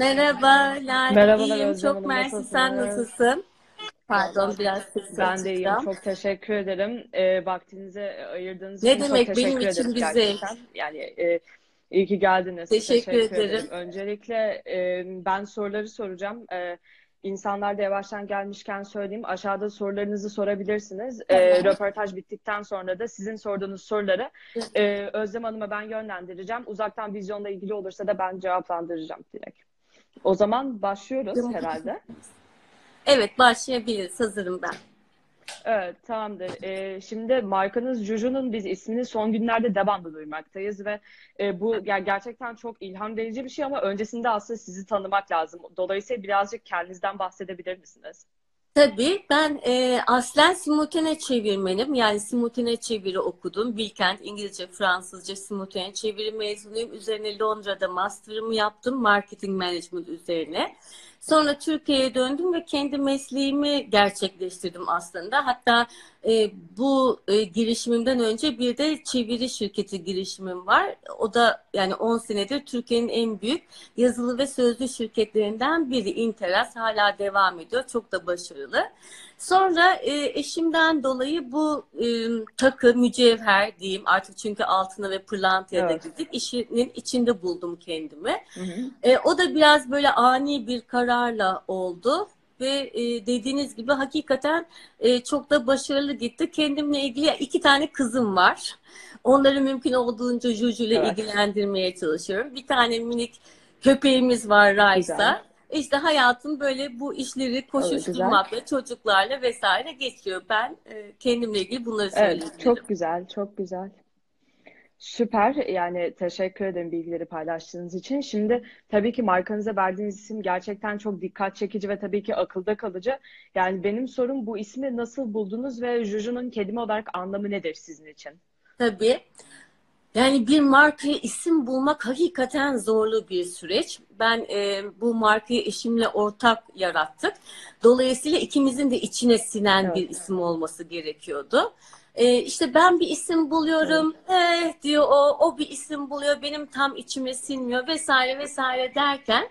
Merhaba Lale. Merhabalar İyiyim. Özlem Çok mersi. Sen nasılsın? Pardon biraz sesli Ben de iyiyim. Çok teşekkür ederim. E, vaktinizi ayırdığınız Ne için çok demek benim teşekkür için ederiz bir zevk. gerçekten. Yani e, iyi ki geldiniz. Teşekkür Teşekkür ederim. ederim. Öncelikle e, ben soruları soracağım. E, insanlar da yavaştan gelmişken söyleyeyim. Aşağıda sorularınızı sorabilirsiniz. E, röportaj bittikten sonra da sizin sorduğunuz soruları e, Özlem Hanım'a ben yönlendireceğim. Uzaktan vizyonla ilgili olursa da ben cevaplandıracağım direkt. O zaman başlıyoruz herhalde. Evet başlayabiliriz. Hazırım ben. Evet, tamamdır. Ee, şimdi markanız Juju'nun biz ismini son günlerde devamlı duymaktayız ve e, bu yani gerçekten çok ilham verici bir şey ama öncesinde aslında sizi tanımak lazım. Dolayısıyla birazcık kendinizden bahsedebilir misiniz? Tabii ben e, aslen simultane çevirmenim. Yani simultane çeviri okudum. Bilkent İngilizce, Fransızca simultane çeviri mezunuyum. Üzerine Londra'da master'ımı yaptım. Marketing Management üzerine. Sonra Türkiye'ye döndüm ve kendi mesleğimi gerçekleştirdim aslında. Hatta e, bu e, girişimimden önce bir de çeviri şirketi girişimim var. O da yani 10 senedir Türkiye'nin en büyük yazılı ve sözlü şirketlerinden biri. Interas hala devam ediyor. Çok da başarılı. Sonra e, eşimden dolayı bu e, takı, mücevher diyeyim artık çünkü altına ve pırlantaya da Evet. girdik. İşinin içinde buldum kendimi. Hı hı. E, o da biraz böyle ani bir kararla oldu ve e, dediğiniz gibi hakikaten e, çok da başarılı gitti. Kendimle ilgili iki tane kızım var. Onları mümkün olduğunca Juju ile Evet. ilgilendirmeye çalışıyorum. Bir tane minik köpeğimiz var Raysa. Güzel. İşte hayatım böyle bu işleri Evet, koşuşturmakla, çocuklarla vesaire geçiyor. Ben e, kendimle ilgili bunları Evet, söyleyebilirim. çok güzel, çok güzel. Süper. Yani teşekkür ederim bilgileri paylaştığınız için. Şimdi tabii ki markanıza verdiğiniz isim gerçekten çok dikkat çekici ve tabii ki akılda kalıcı. Yani benim sorum bu ismi nasıl buldunuz ve Juju'nun kelime olarak anlamı nedir sizin için? Tabii. Yani bir markaya isim bulmak hakikaten zorlu bir süreç. Ben e, bu markayı eşimle ortak yarattık. Dolayısıyla ikimizin de içine sinen bir Evet. isim olması gerekiyordu. E, işte ben bir isim buluyorum, eh diyor o, o bir isim buluyor, benim tam içime sinmiyor vesaire vesaire derken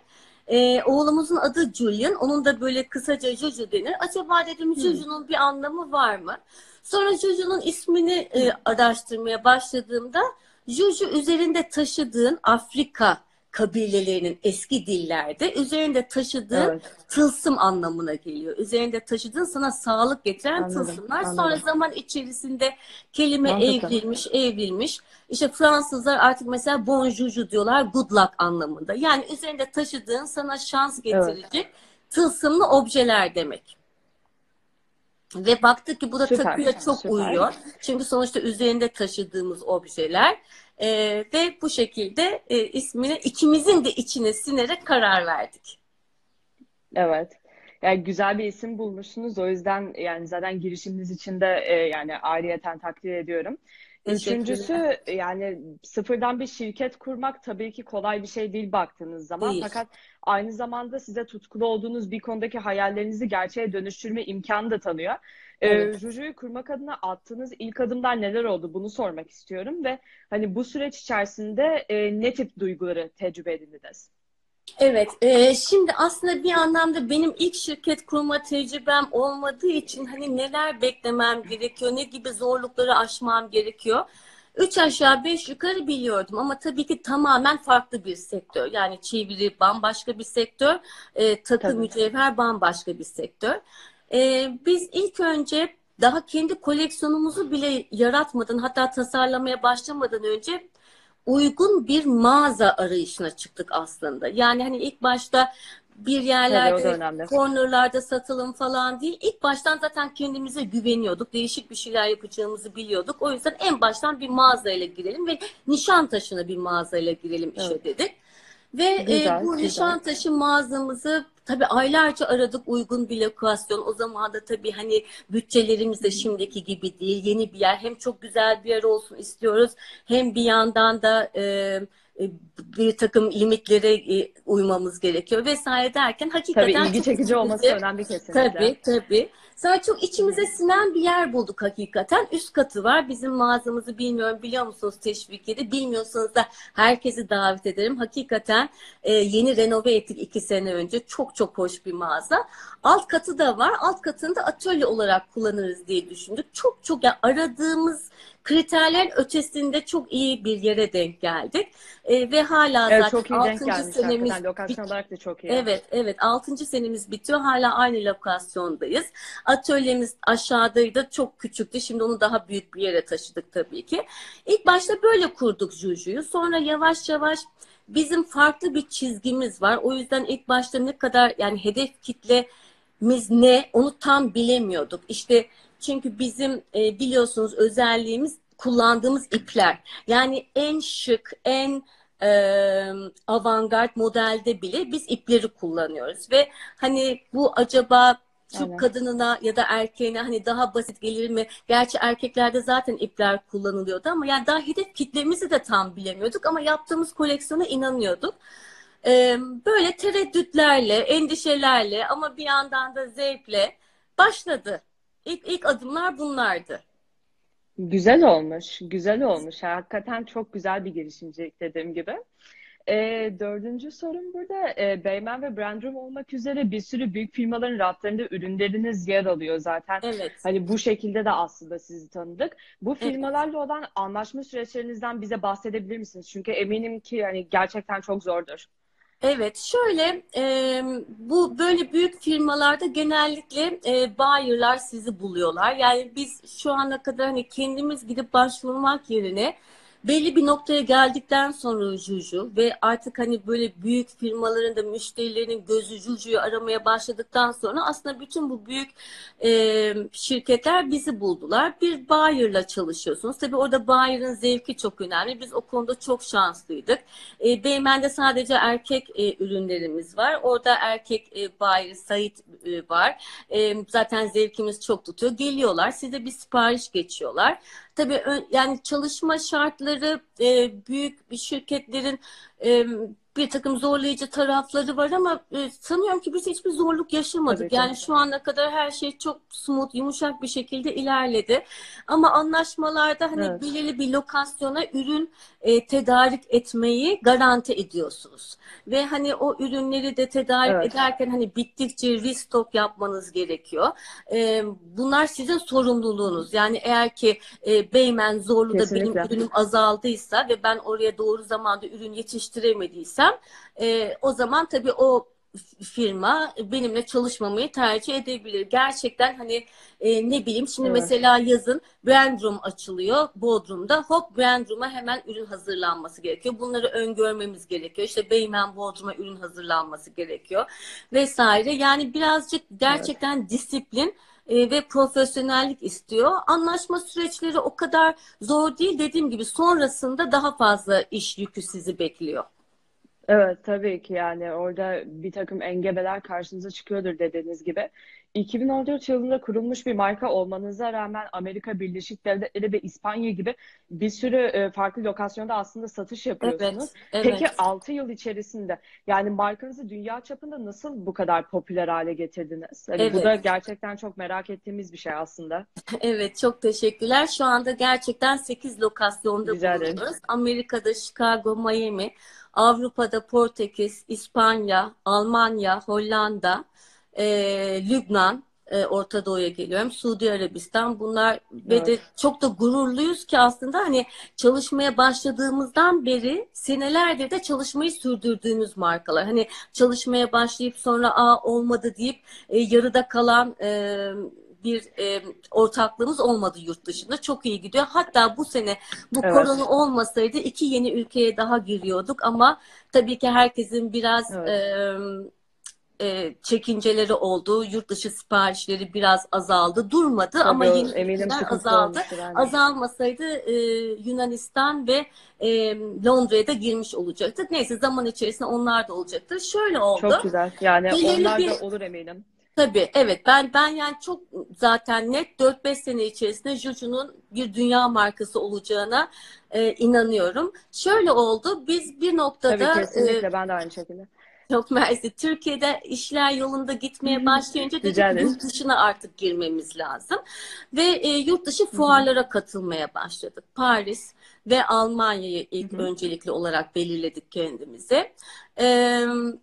e, oğlumuzun adı Julian, onun da böyle kısaca Juju denir. Acaba dedim. Juju'nun bir anlamı var mı? Sonra Juju'nun ismini e, araştırmaya başladığımda Juju üzerinde taşıdığın Afrika kabilelerinin eski dillerde üzerinde taşıdığın Evet, tılsım anlamına geliyor. Üzerinde taşıdığın sana sağlık getiren anladım, tılsımlar. Sonra anladım. zaman içerisinde kelime Mantıklı. evrilmiş, evrilmiş. İşte Fransızlar artık mesela bonjour diyorlar, good luck anlamında. Yani üzerinde taşıdığın sana şans Evet, getirecek tılsımlı objeler demek. Ve baktık ki bu da süper, takıya çok süper. uyuyor. Çünkü sonuçta üzerinde taşıdığımız objeler. Ee, ve bu şekilde e, ismini ikimizin de içine sinerek karar verdik. Evet. Yani güzel bir isim bulmuşsunuz. O yüzden yani zaten girişiminiz için de e, yani ayrıyeten takdir ediyorum. Üçüncüsü yani sıfırdan bir şirket kurmak tabii ki kolay bir şey değil baktığınız zaman. Değil. Fakat aynı zamanda size tutkulu olduğunuz bir konudaki hayallerinizi gerçeğe dönüştürme imkanı da tanıyor. Ee, Evet. Juju'yu kurmak adına attığınız ilk adımlar neler oldu? Bunu sormak istiyorum ve hani bu süreç içerisinde e, ne tip duyguları tecrübe edindiniz? Evet, e, şimdi aslında bir anlamda benim ilk şirket kurma tecrübem olmadığı için hani neler beklemem gerekiyor, ne gibi zorlukları aşmam gerekiyor. Üç aşağı beş yukarı biliyordum ama tabii ki tamamen farklı bir sektör. Yani çeviri bambaşka bir sektör, e, takı Tabii. mücevher bambaşka bir sektör. E, biz ilk önce daha kendi koleksiyonumuzu bile yaratmadan hatta tasarlamaya başlamadan önce uygun bir mağaza arayışına çıktık aslında. Yani hani ilk başta bir yerlerde, önemli. cornerlarda satılım falan değil. İlk baştan zaten kendimize güveniyorduk. Değişik bir şeyler yapacağımızı biliyorduk. O yüzden en baştan bir mağazayla girelim ve Nişantaşı'na bir mağazayla girelim işe Evet. dedik. Ve e, Güzel, bu güzel. Nişantaşı mağazamızı tabii aylarca aradık uygun bir lokasyon. O zaman da tabii hani bütçelerimiz de şimdiki gibi değil. Yeni bir yer. Hem çok güzel bir yer olsun istiyoruz. Hem bir yandan da e, e, bir takım limitlere e, uymamız gerekiyor vesaire derken hakikaten Tabii ilgi çok çekici olması içimize- önemli kesinlikle. Tabii tabii. Sonra çok içimize sinen bir yer bulduk hakikaten. Üst katı var. Bizim mağazamızı bilmiyorum biliyor musunuz Teşvikiye'de? Bilmiyorsanız da herkesi davet ederim. Hakikaten e, yeni renove ettik iki sene önce. Çok çok hoş bir mağaza. Alt katı da var. Alt katını da atölye olarak kullanırız diye düşündük. Çok çok yani aradığımız kriterlerin ötesinde çok iyi bir yere denk geldik. E, ve hala Evet zaten çok iyi denk 6. gelmiş senemiz. Lokasyon olarak da çok iyi. Evet, evet. 6. senemiz bitiyor. Hala aynı lokasyondayız. Atölyemiz aşağıdaydı. Çok küçüktü. Şimdi onu daha büyük bir yere taşıdık tabii ki. İlk başta böyle kurduk Juju'yu. Sonra yavaş yavaş bizim farklı bir çizgimiz var. O yüzden ilk başta ne kadar yani hedef kitlemiz ne onu tam bilemiyorduk. İşte çünkü bizim e, biliyorsunuz özelliğimiz kullandığımız ipler. Yani en şık, en e, avantgard modelde bile biz ipleri kullanıyoruz ve hani bu acaba Türk Aynen. kadınına ya da erkeğine hani daha basit gelir mi? Gerçi erkeklerde zaten ipler kullanılıyordu ama yani daha hedef kitlemizi de tam bilemiyorduk ama yaptığımız koleksiyona inanıyorduk. E, böyle tereddütlerle, endişelerle ama bir yandan da zevkle başladı. İlk, ilk adımlar bunlardı. Güzel olmuş, güzel olmuş. Hakikaten çok güzel bir girişimcilik dediğim gibi. Ee, dördüncü sorum burada. Ee, Beymen ve Brandrum olmak üzere bir sürü büyük firmaların raflarında ürünleriniz yer alıyor zaten. Evet. Hani bu şekilde de aslında sizi tanıdık. Bu Evet. firmalarla olan anlaşma süreçlerinizden bize bahsedebilir misiniz? Çünkü eminim ki hani gerçekten çok zordur. Evet, şöyle e, bu böyle büyük firmalarda genellikle e, buyer'lar sizi buluyorlar. Yani biz şu ana kadar hani kendimiz gidip başvurmak yerine belli bir noktaya geldikten sonra Juju ve artık hani böyle büyük firmaların da müşterilerinin gözü Juju'yu aramaya başladıktan sonra aslında bütün bu büyük e, şirketler bizi buldular. Bir buyer'la çalışıyorsunuz. Tabii orada buyer'ın zevki çok önemli. Biz o konuda çok şanslıydık. E, Beymen'de sadece erkek e, ürünlerimiz var. Orada erkek e, buyer Sait e, var. E, zaten zevkimiz çok tutuyor. Geliyorlar. Size bir sipariş geçiyorlar. Tabii yani çalışma şartları e, büyük şirketlerin e, bir takım zorlayıcı tarafları var ama e, sanıyorum ki biz hiçbir zorluk yaşamadık. Tabii. Yani şu ana kadar her şey çok smooth, yumuşak bir şekilde ilerledi. Ama anlaşmalarda hani Evet. belirli bir lokasyona ürün e, tedarik etmeyi garanti ediyorsunuz. Ve hani o ürünleri de tedarik Evet. ederken hani bittikçe restock yapmanız gerekiyor. E, bunlar sizin sorumluluğunuz. Yani eğer ki e, Beymen Zorlu'da benim Kesinlikle. ürünüm azaldıysa ve ben oraya doğru zamanda ürün yetiştiremediysem e, o zaman tabii o firma benimle çalışmamayı tercih edebilir. Gerçekten hani e, ne bileyim şimdi Evet. mesela yazın brand room açılıyor Bodrum'da. Hop brand room'a hemen ürün hazırlanması gerekiyor. Bunları öngörmemiz gerekiyor. İşte Beymen Bodrum'a ürün hazırlanması gerekiyor vesaire. Yani birazcık gerçekten disiplin e, ve profesyonellik istiyor. Anlaşma süreçleri o kadar zor değil. Dediğim gibi sonrasında daha fazla iş yükü sizi bekliyor. Evet tabii ki yani orada bir takım engebeler karşınıza çıkıyordur dediğiniz gibi. 2014 yılında kurulmuş bir marka olmanıza rağmen Amerika Birleşik Devletleri ve İspanya gibi bir sürü e, farklı lokasyonda aslında satış yapıyorsunuz. Evet, Peki evet. 6 yıl içerisinde yani markanızı dünya çapında nasıl bu kadar popüler hale getirdiniz? Bu Evet. da gerçekten çok merak ettiğimiz bir şey aslında. Evet, çok teşekkürler. Şu anda gerçekten 8 lokasyonda Rica ederim. bulunuyoruz. Amerika'da Chicago, Miami, Avrupa'da Portekiz, İspanya, Almanya, Hollanda, e, Lübnan, e, Orta Doğu'ya geliyorum. Suudi Arabistan bunlar ve de Evet. çok da gururluyuz ki aslında hani çalışmaya başladığımızdan beri senelerdir de çalışmayı sürdürdüğümüz markalar. Hani çalışmaya başlayıp sonra aa olmadı deyip e, yarıda kalan e, bir e, ortaklığımız olmadı yurt dışında. Çok iyi gidiyor. Hatta bu sene bu Evet. korona olmasaydı iki yeni ülkeye daha giriyorduk ama tabii ki herkesin biraz Evet. e, e, çekinceleri oldu. Yurt dışı siparişleri biraz azaldı. Durmadı ama Tabii ülkeler sıkıntılı azaldı. Azalmasaydı e, Yunanistan ve e, Londra'ya da girmiş olacaktık. Neyse zaman içerisinde onlar da olacaktır. Şöyle oldu. Çok güzel. Yani Belirli onlar bir- da olur eminim. Tabii evet ben ben yani çok zaten net 4-5 sene içerisinde Juju'nun bir dünya markası olacağına e, inanıyorum. Şöyle oldu biz bir Tabii noktada e, kesinlikle ben de aynı şekilde. Çok mersi Türkiye'de işler yolunda gitmeye başlayınca dedik yurt dışına artık girmemiz lazım. Ve e, yurt dışı fuarlara katılmaya başladık. Paris ve Almanya'yı ilk Hı hı. öncelikli olarak belirledik kendimize. E,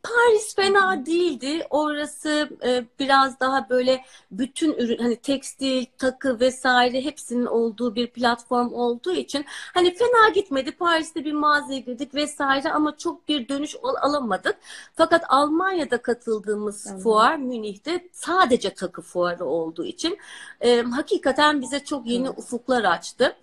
Paris fena değildi. Orası e, biraz daha böyle bütün ürün hani tekstil, takı vesaire hepsinin olduğu bir platform olduğu için hani fena gitmedi. Paris'te bir mağazaya girdik vesaire ama çok bir dönüş al- alamadık. Fakat Almanya'da katıldığımız Tamam. fuar Münih'te sadece takı fuarı olduğu için e, hakikaten bize çok yeni Evet. ufuklar açtı.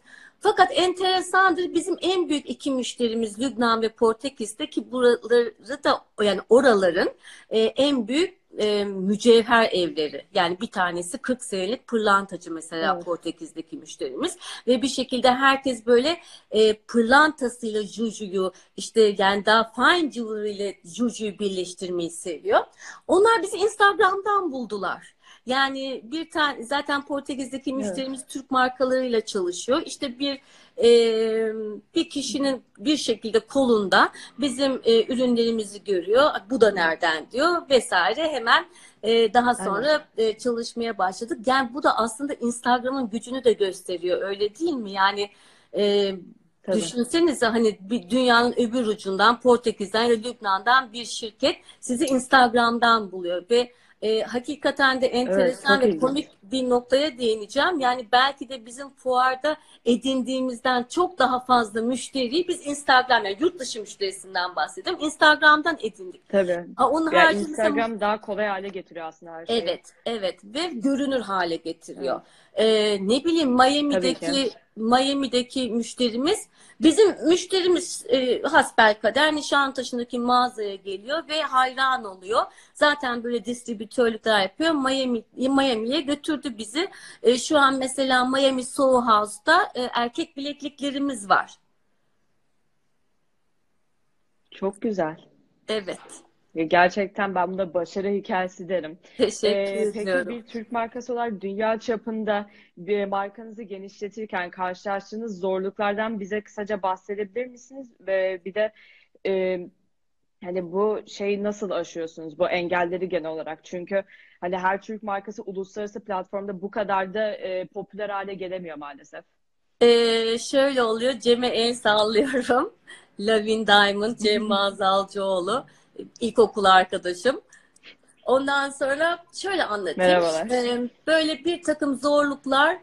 Fakat enteresandır bizim en büyük iki müşterimiz Lübnan ve Portekiz'de ki buraları da yani oraların e, en büyük e, mücevher evleri. Yani bir tanesi 40 senelik pırlantacı mesela Evet. Portekiz'deki müşterimiz ve bir şekilde herkes böyle e, pırlantasıyla Juju'yu işte yani daha fine jewelry ile Juju'yu birleştirmeyi seviyor. Onlar bizi Instagram'dan buldular. Yani bir tane zaten Portekiz'deki Evet. müşterimiz Türk markalarıyla çalışıyor. İşte bir e, bir kişinin bir şekilde kolunda bizim e, ürünlerimizi görüyor. Bu da nereden diyor vesaire hemen e, daha sonra e, çalışmaya başladık. Yani bu da aslında Instagram'ın gücünü de gösteriyor öyle değil mi? Yani e, Tabii. Düşünsenize hani bir dünyanın öbür ucundan Portekiz'den ya da Lübnan'dan bir şirket sizi Instagram'dan buluyor ve e, hakikaten de Evet, enteresan çok ve komik bir noktaya değineceğim. Yani belki de bizim fuarda edindiğimizden çok daha fazla müşteriyi biz Instagram yani yurt dışı müşterisinden bahsediyorum. Instagram'dan edindik. Tabii. Ha, onun Ya haricinde Instagram daha kolay hale getiriyor aslında her şeyi. Evet, evet ve görünür hale getiriyor. Ee, ne bileyim Miami'deki. Miami'deki müşterimiz bizim müşterimiz e, hasbelkader Nişantaşı'ndaki mağazaya geliyor ve hayran oluyor. Zaten böyle distribütörlükler yapıyor. Miami Miami'ye götürdü bizi. E, şu an mesela Miami Soho House'da e, erkek bilekliklerimiz var. Çok güzel. Evet. Ya Gerçekten ben buna başarı hikayesi derim. Teşekkür Ee, peki ediyorum. bir Türk markası olarak dünya çapında bir markanızı genişletirken karşılaştığınız zorluklardan bize kısaca bahsedebilir misiniz? Ve bir de e, hani bu şeyi nasıl aşıyorsunuz? Bu engelleri genel olarak. Çünkü hani her Türk markası uluslararası platformda bu kadar da e, popüler hale gelemiyor maalesef. Ee, şöyle oluyor. Cem'e el sallıyorum. Lavin Diamond, Cem Mazalcıoğlu. İlkokul arkadaşım. Ondan sonra şöyle anlatayım. Merhabalar. Ee, böyle bir takım zorluklar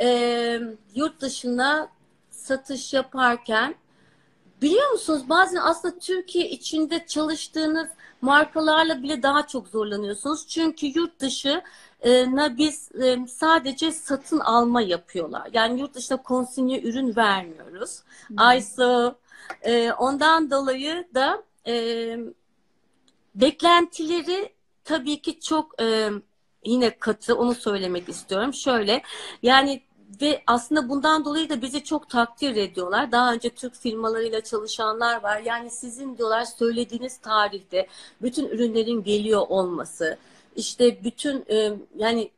e, yurt dışına satış yaparken biliyor musunuz bazen aslında Türkiye içinde çalıştığınız markalarla bile daha çok zorlanıyorsunuz. Çünkü yurt dışı na biz e, sadece satın alma yapıyorlar. Yani yurt dışına konsinye ürün vermiyoruz. ISO e, ondan dolayı da e, beklentileri tabii ki çok e, yine katı onu söylemek istiyorum. Şöyle yani ve aslında bundan dolayı da bizi çok takdir ediyorlar. Daha önce Türk firmalarıyla çalışanlar var. Yani sizin diyorlar söylediğiniz tarihte bütün ürünlerin geliyor olması, işte bütün e, yani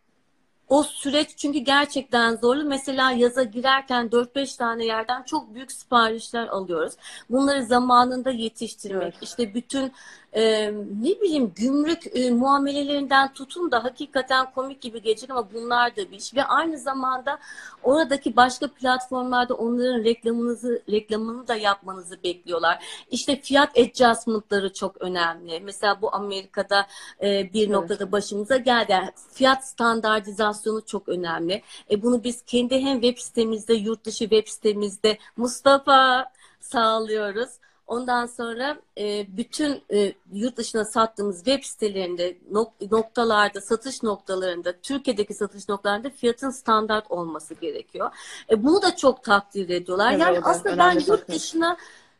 o süreç çünkü gerçekten zorlu. Mesela yaza girerken 4-5 tane yerden çok büyük siparişler alıyoruz. Bunları zamanında yetiştirmek, Evet. işte bütün e, ne bileyim gümrük e, muamelelerinden tutun da hakikaten komik gibi gelecek ama bunlar da bir iş. Ve aynı zamanda oradaki başka platformlarda onların reklamınızı reklamını da yapmanızı bekliyorlar. İşte fiyat adjustment'ları çok önemli. Mesela bu Amerika'da e, bir Evet. noktada başımıza geldi. Yani fiyat standartizasyonu çok önemli. E, bunu biz kendi hem web sitemizde, yurt dışı web sitemizde Mustafa sağlıyoruz. Ondan sonra e, bütün e, yurt dışına sattığımız web sitelerinde, nok- noktalarda, satış noktalarında, Türkiye'deki satış noktalarında fiyatın standart olması gerekiyor. E, bunu da çok takdir ediyorlar. Evet, yani aslında ben yurt faktör. dışına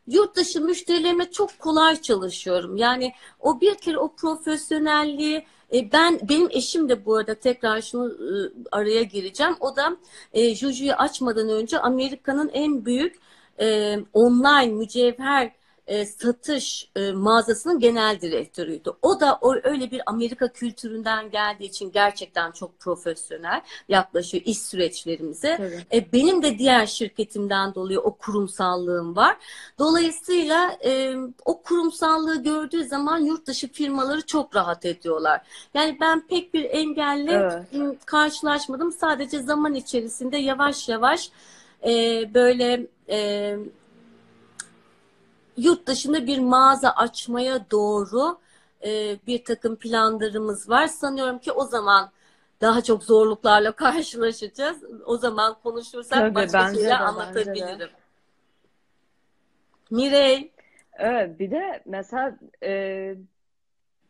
yurt dışı müşterilerime çok kolay çalışıyorum. Yani o bir kere o profesyonelliği e, ben benim eşim de bu arada tekrar şunu e, araya gireceğim. O da e, Juju'yu açmadan önce Amerika'nın en büyük e, online mücevher e, satış e, mağazasının genel direktörüydü. O da o öyle bir Amerika kültüründen geldiği için gerçekten çok profesyonel yaklaşıyor iş süreçlerimize. Tabii. E, benim de diğer şirketimden dolayı o kurumsallığım var. Dolayısıyla e, o kurumsallığı gördüğü zaman yurt dışı firmaları çok rahat ediyorlar. Yani ben pek bir engelle Evet. karşılaşmadım. Sadece zaman içerisinde yavaş yavaş e, böyle e, yurt dışında bir mağaza açmaya doğru e, bir takım planlarımız var. Sanıyorum ki o zaman daha çok zorluklarla karşılaşacağız. O zaman konuşursak Tabii, başka şeyler de, anlatabilirim. Mirey, Evet, bir de mesela e,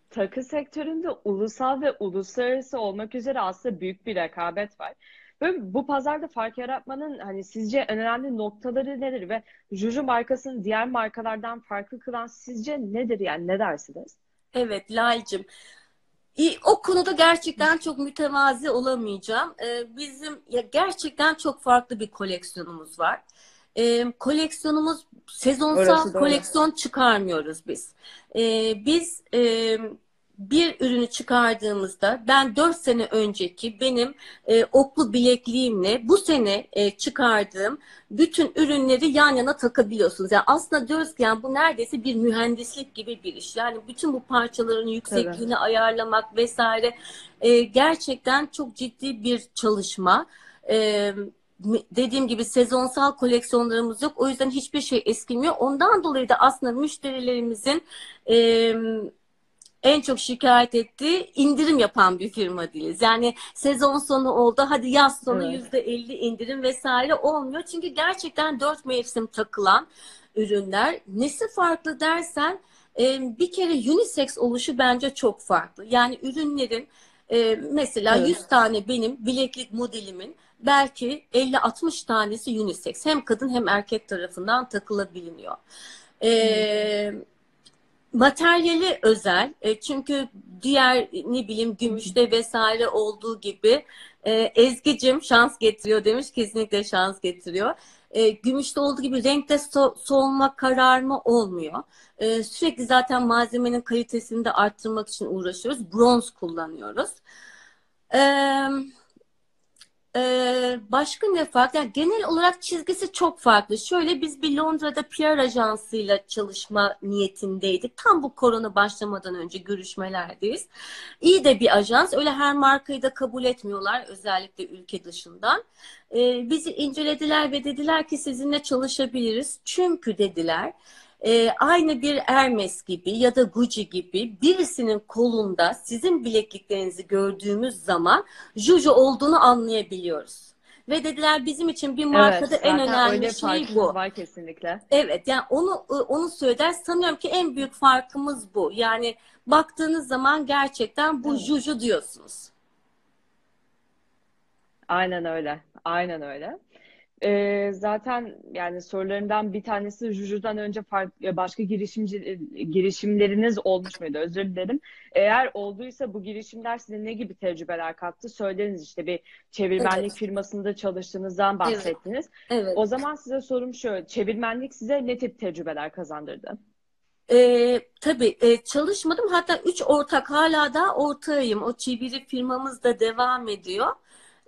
takı sektöründe ulusal ve uluslararası olmak üzere aslında büyük bir rekabet var. Böyle bu pazarda fark yaratmanın hani sizce önemli noktaları nedir ve Juju markasını diğer markalardan farklı kılan sizce nedir yani ne dersiniz? evet. İyi, O konuda gerçekten çok mütevazi olamayacağım. Ee, bizim ya gerçekten çok farklı bir koleksiyonumuz var. Ee, koleksiyonumuz sezonsal koleksiyon çıkarmıyoruz biz. Ee, biz e, bir ürünü çıkardığımızda ben 4 sene önceki benim e, oklu bilekliğimle bu sene e, çıkardığım bütün ürünleri yan yana takabiliyorsunuz. Yani aslında diyoruz ki yani bu neredeyse bir mühendislik gibi bir iş. Yani bütün bu parçaların yüksekliğini ayarlamak vesaire e, gerçekten çok ciddi bir çalışma. E, dediğim gibi sezonsal koleksiyonlarımız yok. O yüzden hiçbir şey eskimiyor. Ondan dolayı da aslında müşterilerimizin e, en çok şikayet ettiği indirim yapan bir firma değiliz. Yani sezon sonu oldu, hadi yaz sonu Evet. yüzde elli indirim vesaire olmuyor. Çünkü gerçekten dört mevsim takılan ürünler. Nesi farklı dersen e, bir kere unisex oluşu bence çok farklı. Yani ürünlerin e, mesela Evet. 100 tane benim bileklik modelimin belki 50-60 tanesi unisex. Hem kadın hem erkek tarafından takılabiliyor. E, Materyali özel. E, çünkü diğer ne bileyim gümüşte vesaire olduğu gibi e, Ezgi'cim şans getiriyor demiş. Kesinlikle şans getiriyor. E, gümüşte olduğu gibi renkte so- solma, kararma olmuyor. E, sürekli zaten malzemenin kalitesini de arttırmak için uğraşıyoruz. Bronz kullanıyoruz. Eee ee, başka ne farklı? Yani genel olarak çizgisi çok farklı. Şöyle biz bir Londra'da PR ajansıyla çalışma niyetindeydik. Tam bu korona başlamadan önce görüşmelerdeyiz. İyi de bir ajans. Öyle her markayı da kabul etmiyorlar. Özellikle ülke dışından. Ee, bizi incelediler ve dediler ki sizinle çalışabiliriz. Çünkü dediler e, aynı bir Hermes gibi ya da Gucci gibi birisinin kolunda sizin bilekliklerinizi gördüğümüz zaman Juju olduğunu anlayabiliyoruz. Ve dediler bizim için bir markada Evet, en önemli şey bu. var kesinlikle. Evet yani onu onu söyler. Sanıyorum ki en büyük farkımız bu. Yani baktığınız zaman gerçekten bu Evet. Juju diyorsunuz. Aynen öyle. Aynen öyle. Ee, zaten yani sorularımdan bir tanesi Juju'dan önce farklı başka girişimci girişimleriniz olmuş muydu? Özür dilerim. Eğer olduysa bu girişimler size ne gibi tecrübeler kattı? Söylediniz işte bir çevirmenlik Evet. firmasında çalıştığınızdan bahsettiniz. Evet. O zaman size sorum şu. Çevirmenlik size ne tip tecrübeler kazandırdı? Ee, tabii e, çalışmadım. Hatta üç ortak hala da ortağıyım. O çeviri firmamız da devam ediyor.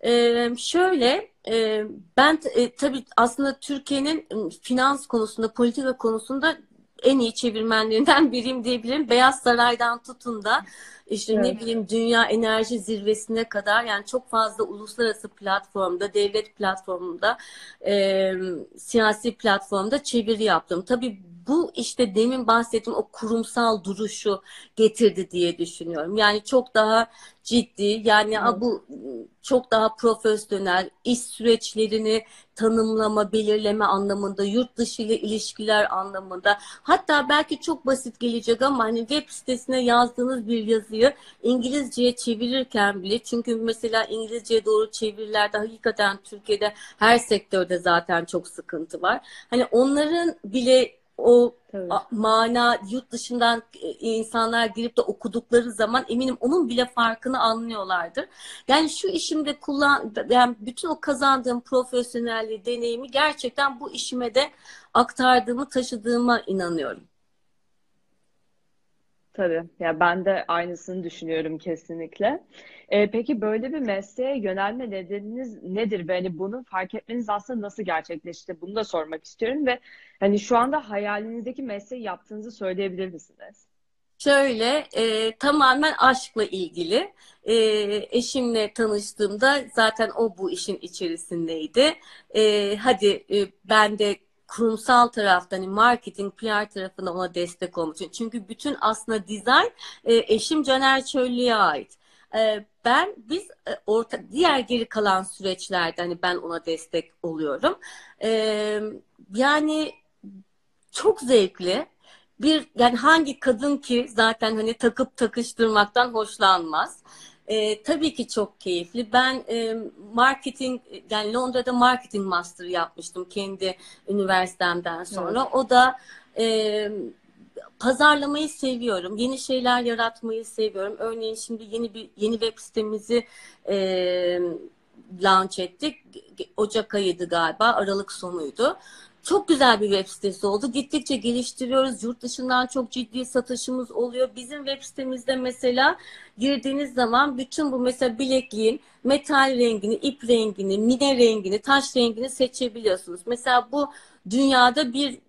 Ee, şöyle e, ben e, tabii aslında Türkiye'nin finans konusunda, politika konusunda en iyi çevirmenlerinden biriyim diyebilirim. Beyaz Saray'dan tutun da işte ne Evet. bileyim Dünya Enerji Zirvesi'ne kadar yani çok fazla uluslararası platformda, devlet platformunda, e, siyasi platformda çeviri yaptım. Tabii bu işte demin bahsettiğim o kurumsal duruşu getirdi diye düşünüyorum. Yani çok daha ciddi yani Evet. bu çok daha profesyonel iş süreçlerini tanımlama, belirleme anlamında, yurt dışı ile ilişkiler anlamında. Hatta belki çok basit gelecek ama hani web sitesine yazdığınız bir yazıyı İngilizceye çevirirken bile çünkü mesela İngilizceye doğru çevirilerde hakikaten Türkiye'de her sektörde zaten çok sıkıntı var. Hani onların bile o Tabii. mana yurt dışından e, insanlar girip de okudukları zaman eminim onun bile farkını anlıyorlardır. Yani şu işimde kullan yani bütün o kazandığım profesyonelliği, deneyimi gerçekten bu işime de aktardığımı, taşıdığıma inanıyorum. Tabii. Ya ben de aynısını düşünüyorum kesinlikle. Ee, peki böyle bir mesleğe yönelme nedeniniz nedir? Ve hani bunu fark etmeniz aslında nasıl gerçekleşti? Bunu da sormak istiyorum ve hani şu anda hayalinizdeki mesleği yaptığınızı söyleyebilir misiniz? Şöyle e, tamamen aşkla ilgili. E, eşimle tanıştığımda zaten o bu işin içerisindeydi. E, hadi e, ben de kurumsal taraftan hani marketing, PR tarafında ona destek için. Çünkü bütün aslında dizayn e, eşim Caner Çöllü'ye ait. E, ben biz e, orta diğer geri kalan süreçlerde hani ben ona destek oluyorum. E, yani çok zevkli. Bir yani hangi kadın ki zaten hani takıp takıştırmaktan hoşlanmaz. Ee, tabii ki çok keyifli. Ben e, marketing yani Londra'da marketing master yapmıştım kendi üniversitemden sonra. Evet. O da e, pazarlamayı seviyorum. Yeni şeyler yaratmayı seviyorum. Örneğin şimdi yeni bir yeni web sitemizi e, launch ettik. Ocak ayıydı galiba, Aralık sonuydu. Çok güzel bir web sitesi oldu. Gittikçe geliştiriyoruz. Yurt dışından çok ciddi satışımız oluyor. Bizim web sitemizde mesela girdiğiniz zaman bütün bu mesela bilekliğin metal rengini, ip rengini, mine rengini, taş rengini seçebiliyorsunuz. Mesela bu dünyada bir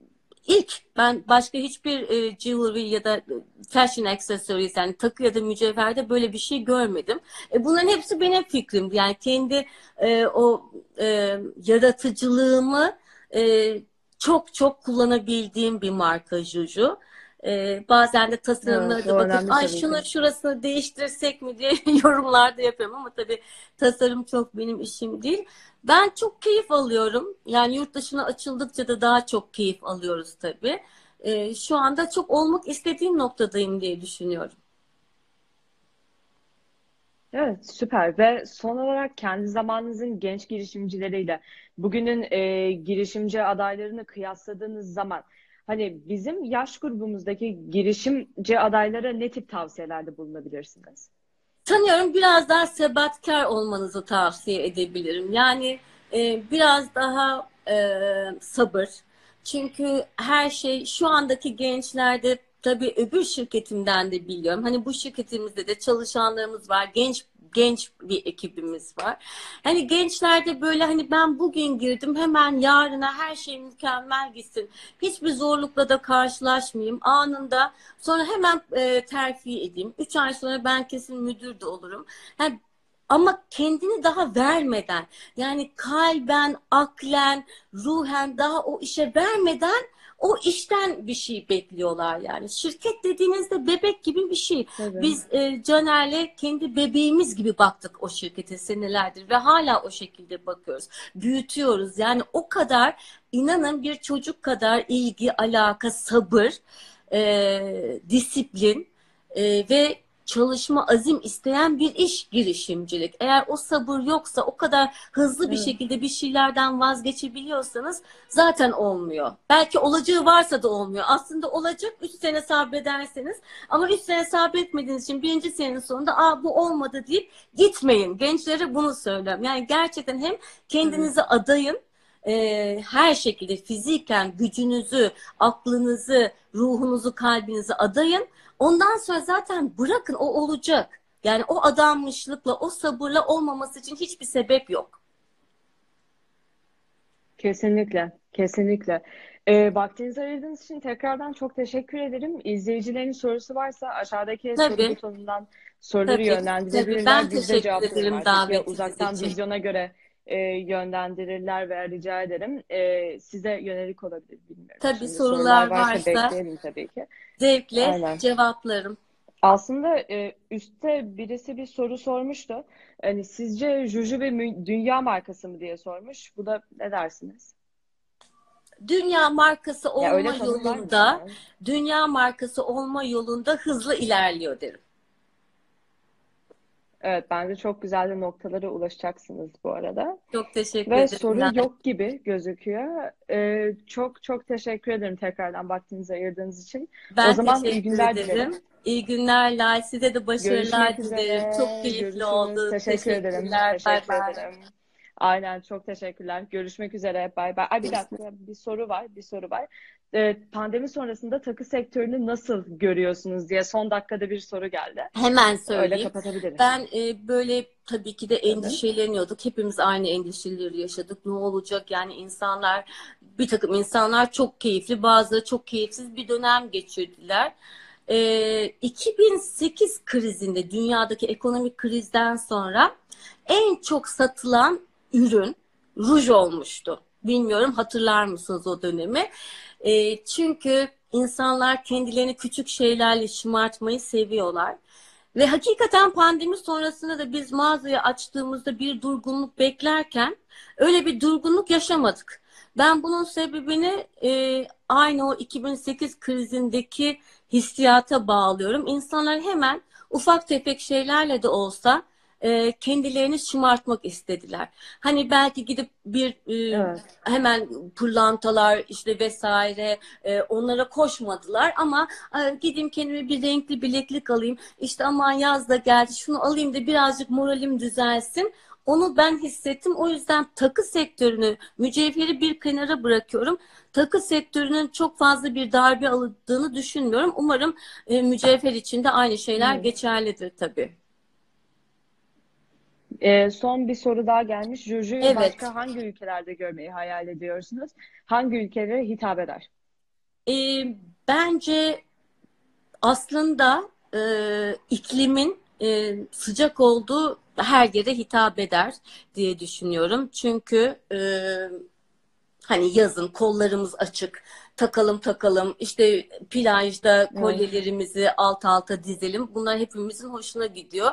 ilk ben başka hiçbir e, jewelry ya da fashion accessories yani takı ya da mücevherde böyle bir şey görmedim. E, bunların hepsi benim fikrim. Yani kendi e, o e, yaratıcılığımı e, çok çok kullanabildiğim bir marka Juju. E, bazen de tasarımlara Evet, da bakıp ay şunu şurasını değiştirsek mi diye yorumlarda yapıyorum ama tabii tasarım çok benim işim değil. Ben çok keyif alıyorum. Yani yurt dışına açıldıkça da daha çok keyif alıyoruz tabii. E, şu anda çok olmak istediğim noktadayım diye düşünüyorum. Evet, süper. Ve son olarak kendi zamanınızın genç girişimcileriyle bugünün e, girişimci adaylarını kıyasladığınız zaman hani bizim yaş grubumuzdaki girişimci adaylara ne tip tavsiyelerde bulunabilirsiniz? Sanıyorum biraz daha sebatkar olmanızı tavsiye edebilirim. Yani e, biraz daha e, sabır. Çünkü her şey şu andaki gençlerde tabii öbür şirketimden de biliyorum. Hani bu şirketimizde de çalışanlarımız var. Genç genç bir ekibimiz var. Hani gençlerde böyle hani ben bugün girdim hemen yarına her şey mükemmel gitsin. Hiçbir zorlukla da karşılaşmayayım. Anında sonra hemen e, terfi edeyim. Üç ay sonra ben kesin müdür de olurum. Yani ama kendini daha vermeden yani kalben, aklen, ruhen daha o işe vermeden o işten bir şey bekliyorlar yani. Şirket dediğinizde bebek gibi bir şey. Tabii. Biz e, Caner'le kendi bebeğimiz gibi baktık o şirkete senelerdir ve hala o şekilde bakıyoruz. Büyütüyoruz. Yani o kadar inanın bir çocuk kadar ilgi, alaka, sabır, e, disiplin e, ve çalışma, azim isteyen bir iş girişimcilik. Eğer o sabır yoksa, o kadar hızlı bir Evet. şekilde bir şeylerden vazgeçebiliyorsanız zaten olmuyor. Belki olacağı varsa da olmuyor. Aslında olacak 3 sene sabrederseniz ama 3 sene sabretmediğiniz için birinci senenin sonunda aa bu olmadı deyip gitmeyin. Gençlere bunu söylüyorum. Yani gerçekten hem kendinizi adayın e, her şekilde fiziken gücünüzü, aklınızı, ruhunuzu, kalbinizi adayın. Ondan sonra zaten bırakın o olacak. Yani o adanmışlıkla, o sabırla olmaması için hiçbir sebep yok. Kesinlikle, kesinlikle. Ee, vaktinizi ayırdığınız için tekrardan çok teşekkür ederim. İzleyicilerin sorusu varsa aşağıdaki soru Tabii, butonundan soruları tabii, tabii. yönlendirebilirler. Ben Biz teşekkür ederim davetiniz uzaktan için. vizyona göre e, yönlendirirler veya rica ederim. Ee, size yönelik olabilir bilmiyorum. Tabii Şimdi sorular sorular varsa varsa bekleyelim tabii ki. zevkle Aynen. cevaplarım. Aslında e, üstte birisi bir soru sormuştu. Hani sizce Juju bir mü- dünya markası mı diye sormuş. Bu da ne dersiniz? Dünya markası olma yolunda, dünya markası olma yolunda hızlı ilerliyor derim. Evet, bence çok güzel de noktalara ulaşacaksınız bu arada. Çok teşekkür Ve ederim. soru Nil. yok gibi gözüküyor. Ee, çok çok teşekkür ederim tekrardan vaktinizi ayırdığınız için. O Ben zaman iyi günler dilerim. ederim. İyi günler Lay. Size de başarılar Görüşmek dilerim. üzere. Çok keyifli Görüşürüz. oldu. Teşekkür ederim. Teşekkürler. Teşekkür ederim. Aynen çok teşekkürler. Görüşmek üzere. Bay bay. Ay bir dakika bir soru var. Bir soru var. E, pandemi sonrasında takı sektörünü nasıl görüyorsunuz diye son dakikada bir soru geldi. Hemen Öyle söyleyeyim. kapatabiliriz. Ben e, böyle tabii ki de endişeleniyorduk. Hepimiz aynı endişeleri yaşadık. Ne olacak? Yani insanlar, bir takım insanlar çok keyifli, bazıları çok keyifsiz bir dönem geçirdiler. E, 2008 krizinde, dünyadaki ekonomik krizden sonra en çok satılan ürün ruj olmuştu. Bilmiyorum hatırlar mısınız o dönemi? E, çünkü insanlar kendilerini küçük şeylerle şımartmayı seviyorlar. Ve hakikaten pandemi sonrasında da biz mağazayı açtığımızda bir durgunluk beklerken öyle bir durgunluk yaşamadık. Ben bunun sebebini e, aynı o 2008 krizindeki hissiyata bağlıyorum. İnsanlar hemen ufak tefek şeylerle de olsa e, kendilerini şımartmak istediler. Hani belki gidip bir e, Evet. hemen pırlantalar işte vesaire e, onlara koşmadılar ama e, gideyim kendime bir renkli bileklik alayım. İşte aman yaz da geldi şunu alayım da birazcık moralim düzelsin. Onu ben hissettim. O yüzden takı sektörünü, mücevheri bir kenara bırakıyorum. Takı sektörünün çok fazla bir darbe alındığını düşünmüyorum. Umarım e, mücevher için de aynı şeyler Evet. geçerlidir tabii. E, son bir soru daha gelmiş. Juju'yu Evet. başka hangi ülkelerde görmeyi hayal ediyorsunuz? Hangi ülkelere hitap eder? E, bence aslında e, iklimin e, sıcak olduğu her yere hitap eder diye düşünüyorum. Çünkü e, hani yazın kollarımız açık, takalım takalım, işte plajda Evet. kolyelerimizi alt alta dizelim. Bunlar hepimizin hoşuna gidiyor.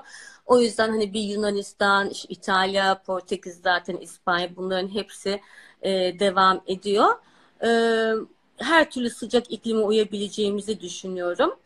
O yüzden hani bir Yunanistan, işte İtalya, Portekiz zaten İspanya bunların hepsi e, devam ediyor. E, her türlü sıcak iklime uyabileceğimizi düşünüyorum.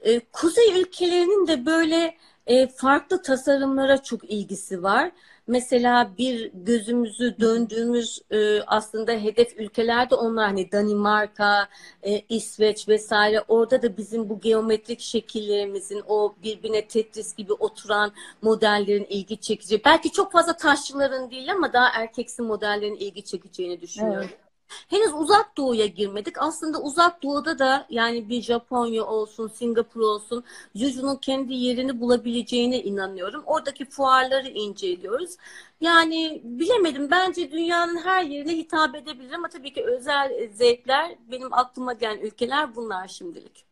E, Kuzey ülkelerinin de böyle e, farklı tasarımlara çok ilgisi var. Mesela bir gözümüzü döndüğümüz e, aslında hedef ülkelerde onlar hani Danimarka, e, İsveç vesaire orada da bizim bu geometrik şekillerimizin o birbirine Tetris gibi oturan modellerin ilgi çekici. Belki çok fazla taşçıların değil ama daha erkeksi modellerin ilgi çekeceğini düşünüyorum. Evet. Henüz uzak doğuya girmedik. Aslında uzak doğuda da yani bir Japonya olsun, Singapur olsun, Juju'nun kendi yerini bulabileceğine inanıyorum. Oradaki fuarları inceliyoruz. Yani bilemedim. Bence dünyanın her yerine hitap edebilir ama tabii ki özel zevkler benim aklıma gelen ülkeler bunlar şimdilik.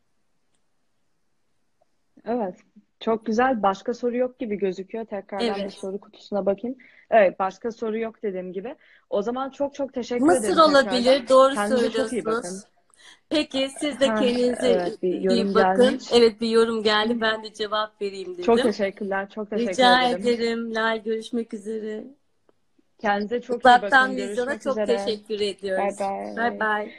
Evet. Çok güzel. Başka soru yok gibi gözüküyor. Tekrardan bir Evet. soru kutusuna bakayım. Evet, başka soru yok dediğim gibi. O zaman çok çok teşekkür Mısır ederim tekrardan. olabilir. Doğru Kendinize çok iyi bakın. söylüyorsunuz. Peki siz de kendinize evet bir iyi yorum bakın. gelmiş. Evet bir yorum geldi. Ben de cevap vereyim Çok dedim. teşekkürler. Çok teşekkür Rica ederim. ederim. Lal görüşmek üzere. Kendinize çok iyi Uzaktan bakın. vizyona Görüşmek çok üzere. teşekkür ediyoruz. Bay bay.